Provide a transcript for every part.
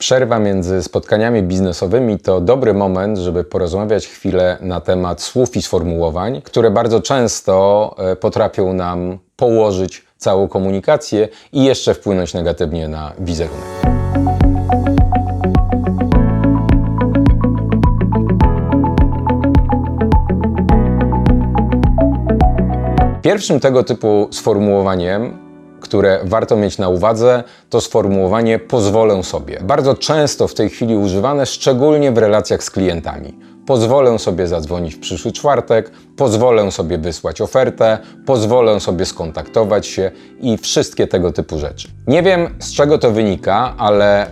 Przerwa między spotkaniami biznesowymi to dobry moment, żeby porozmawiać chwilę na temat słów i sformułowań, które bardzo często e, potrafią nam położyć całą komunikację i jeszcze wpłynąć negatywnie na wizerunek. Pierwszym tego typu sformułowaniem które warto mieć na uwadze, to sformułowanie pozwolę sobie. Bardzo często w tej chwili używane, szczególnie w relacjach z klientami. Pozwolę sobie zadzwonić w przyszły czwartek, pozwolę sobie wysłać ofertę, pozwolę sobie skontaktować się i wszystkie tego typu rzeczy. Nie wiem z czego to wynika, ale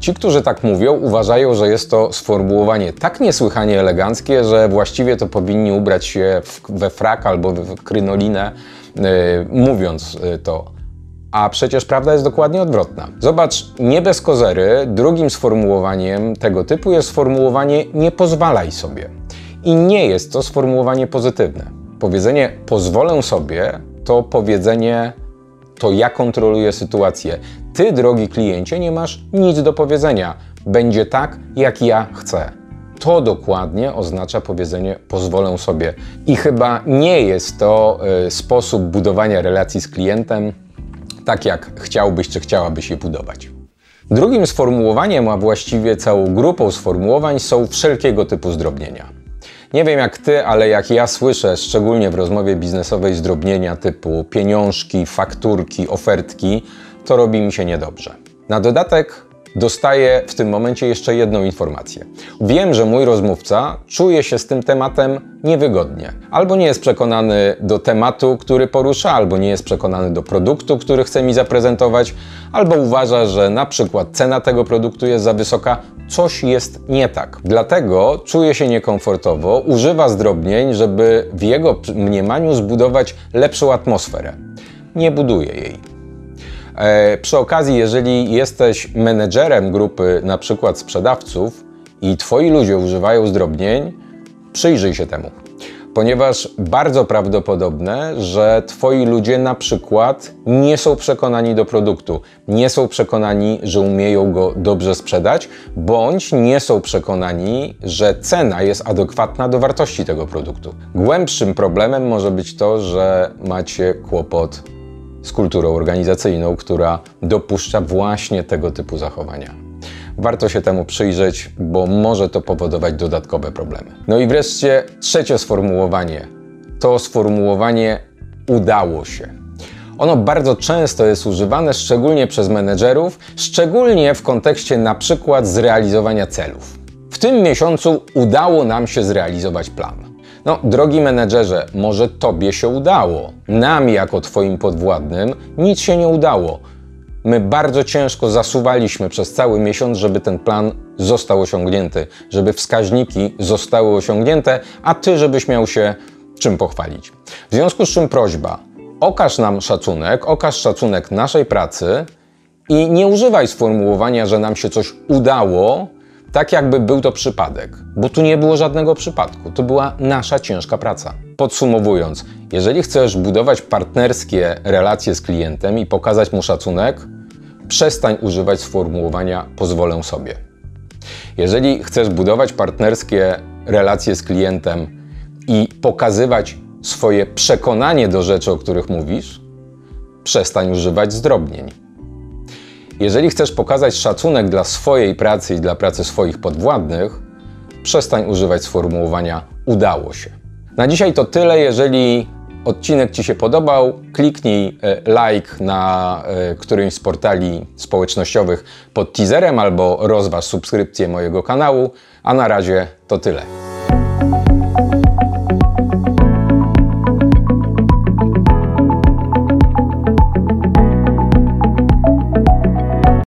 Ci, którzy tak mówią, uważają, że jest to sformułowanie tak niesłychanie eleganckie, że właściwie to powinni ubrać się we frak albo w krynolinę, yy, mówiąc yy, to a przecież prawda jest dokładnie odwrotna. Zobacz, nie bez kozery, drugim sformułowaniem tego typu jest sformułowanie nie pozwalaj sobie. I nie jest to sformułowanie pozytywne. Powiedzenie pozwolę sobie to powiedzenie to ja kontroluję sytuację. Ty, drogi kliencie, nie masz nic do powiedzenia. Będzie tak, jak ja chcę. To dokładnie oznacza powiedzenie pozwolę sobie. I chyba nie jest to y, sposób budowania relacji z klientem, tak jak chciałbyś czy chciałabyś je budować. Drugim sformułowaniem, a właściwie całą grupą sformułowań są wszelkiego typu zdrobnienia. Nie wiem jak ty, ale jak ja słyszę, szczególnie w rozmowie biznesowej, zdrobnienia typu pieniążki, fakturki, ofertki, to robi mi się niedobrze. Na dodatek dostaję w tym momencie jeszcze jedną informację. Wiem, że mój rozmówca czuje się z tym tematem niewygodnie. Albo nie jest przekonany do tematu, który porusza, albo nie jest przekonany do produktu, który chce mi zaprezentować, albo uważa, że na przykład cena tego produktu jest za wysoka. Coś jest nie tak. Dlatego czuje się niekomfortowo, używa zdrobnień, żeby w jego mniemaniu zbudować lepszą atmosferę. Nie buduje jej. E, przy okazji, jeżeli jesteś menedżerem grupy na przykład sprzedawców i twoi ludzie używają zdrobnień, przyjrzyj się temu. Ponieważ bardzo prawdopodobne, że twoi ludzie na przykład nie są przekonani do produktu, nie są przekonani, że umieją go dobrze sprzedać, bądź nie są przekonani, że cena jest adekwatna do wartości tego produktu. Głębszym problemem może być to, że macie kłopot z kulturą organizacyjną, która dopuszcza właśnie tego typu zachowania. Warto się temu przyjrzeć, bo może to powodować dodatkowe problemy. No i wreszcie trzecie sformułowanie. To sformułowanie udało się. Ono bardzo często jest używane, szczególnie przez menedżerów, szczególnie w kontekście na przykład zrealizowania celów. W tym miesiącu udało nam się zrealizować plan. No, drogi menedżerze, może tobie się udało. Nam, jako twoim podwładnym, nic się nie udało. My bardzo ciężko zasuwaliśmy przez cały miesiąc, żeby ten plan został osiągnięty, żeby wskaźniki zostały osiągnięte, a ty, żebyś miał się czym pochwalić. W związku z czym prośba, okaż nam szacunek, okaż szacunek naszej pracy i nie używaj sformułowania, że nam się coś udało, tak jakby był to przypadek, bo tu nie było żadnego przypadku, to była nasza ciężka praca. Podsumowując, jeżeli chcesz budować partnerskie relacje z klientem i pokazać mu szacunek, przestań używać sformułowania pozwolę sobie. Jeżeli chcesz budować partnerskie relacje z klientem i pokazywać swoje przekonanie do rzeczy, o których mówisz, przestań używać zdrobnień. Jeżeli chcesz pokazać szacunek dla swojej pracy i dla pracy swoich podwładnych, przestań używać sformułowania udało się. Na dzisiaj to tyle. Jeżeli odcinek Ci się podobał, kliknij e, like na e, którymś z portali społecznościowych pod teaserem albo rozważ subskrypcję mojego kanału. A na razie to tyle.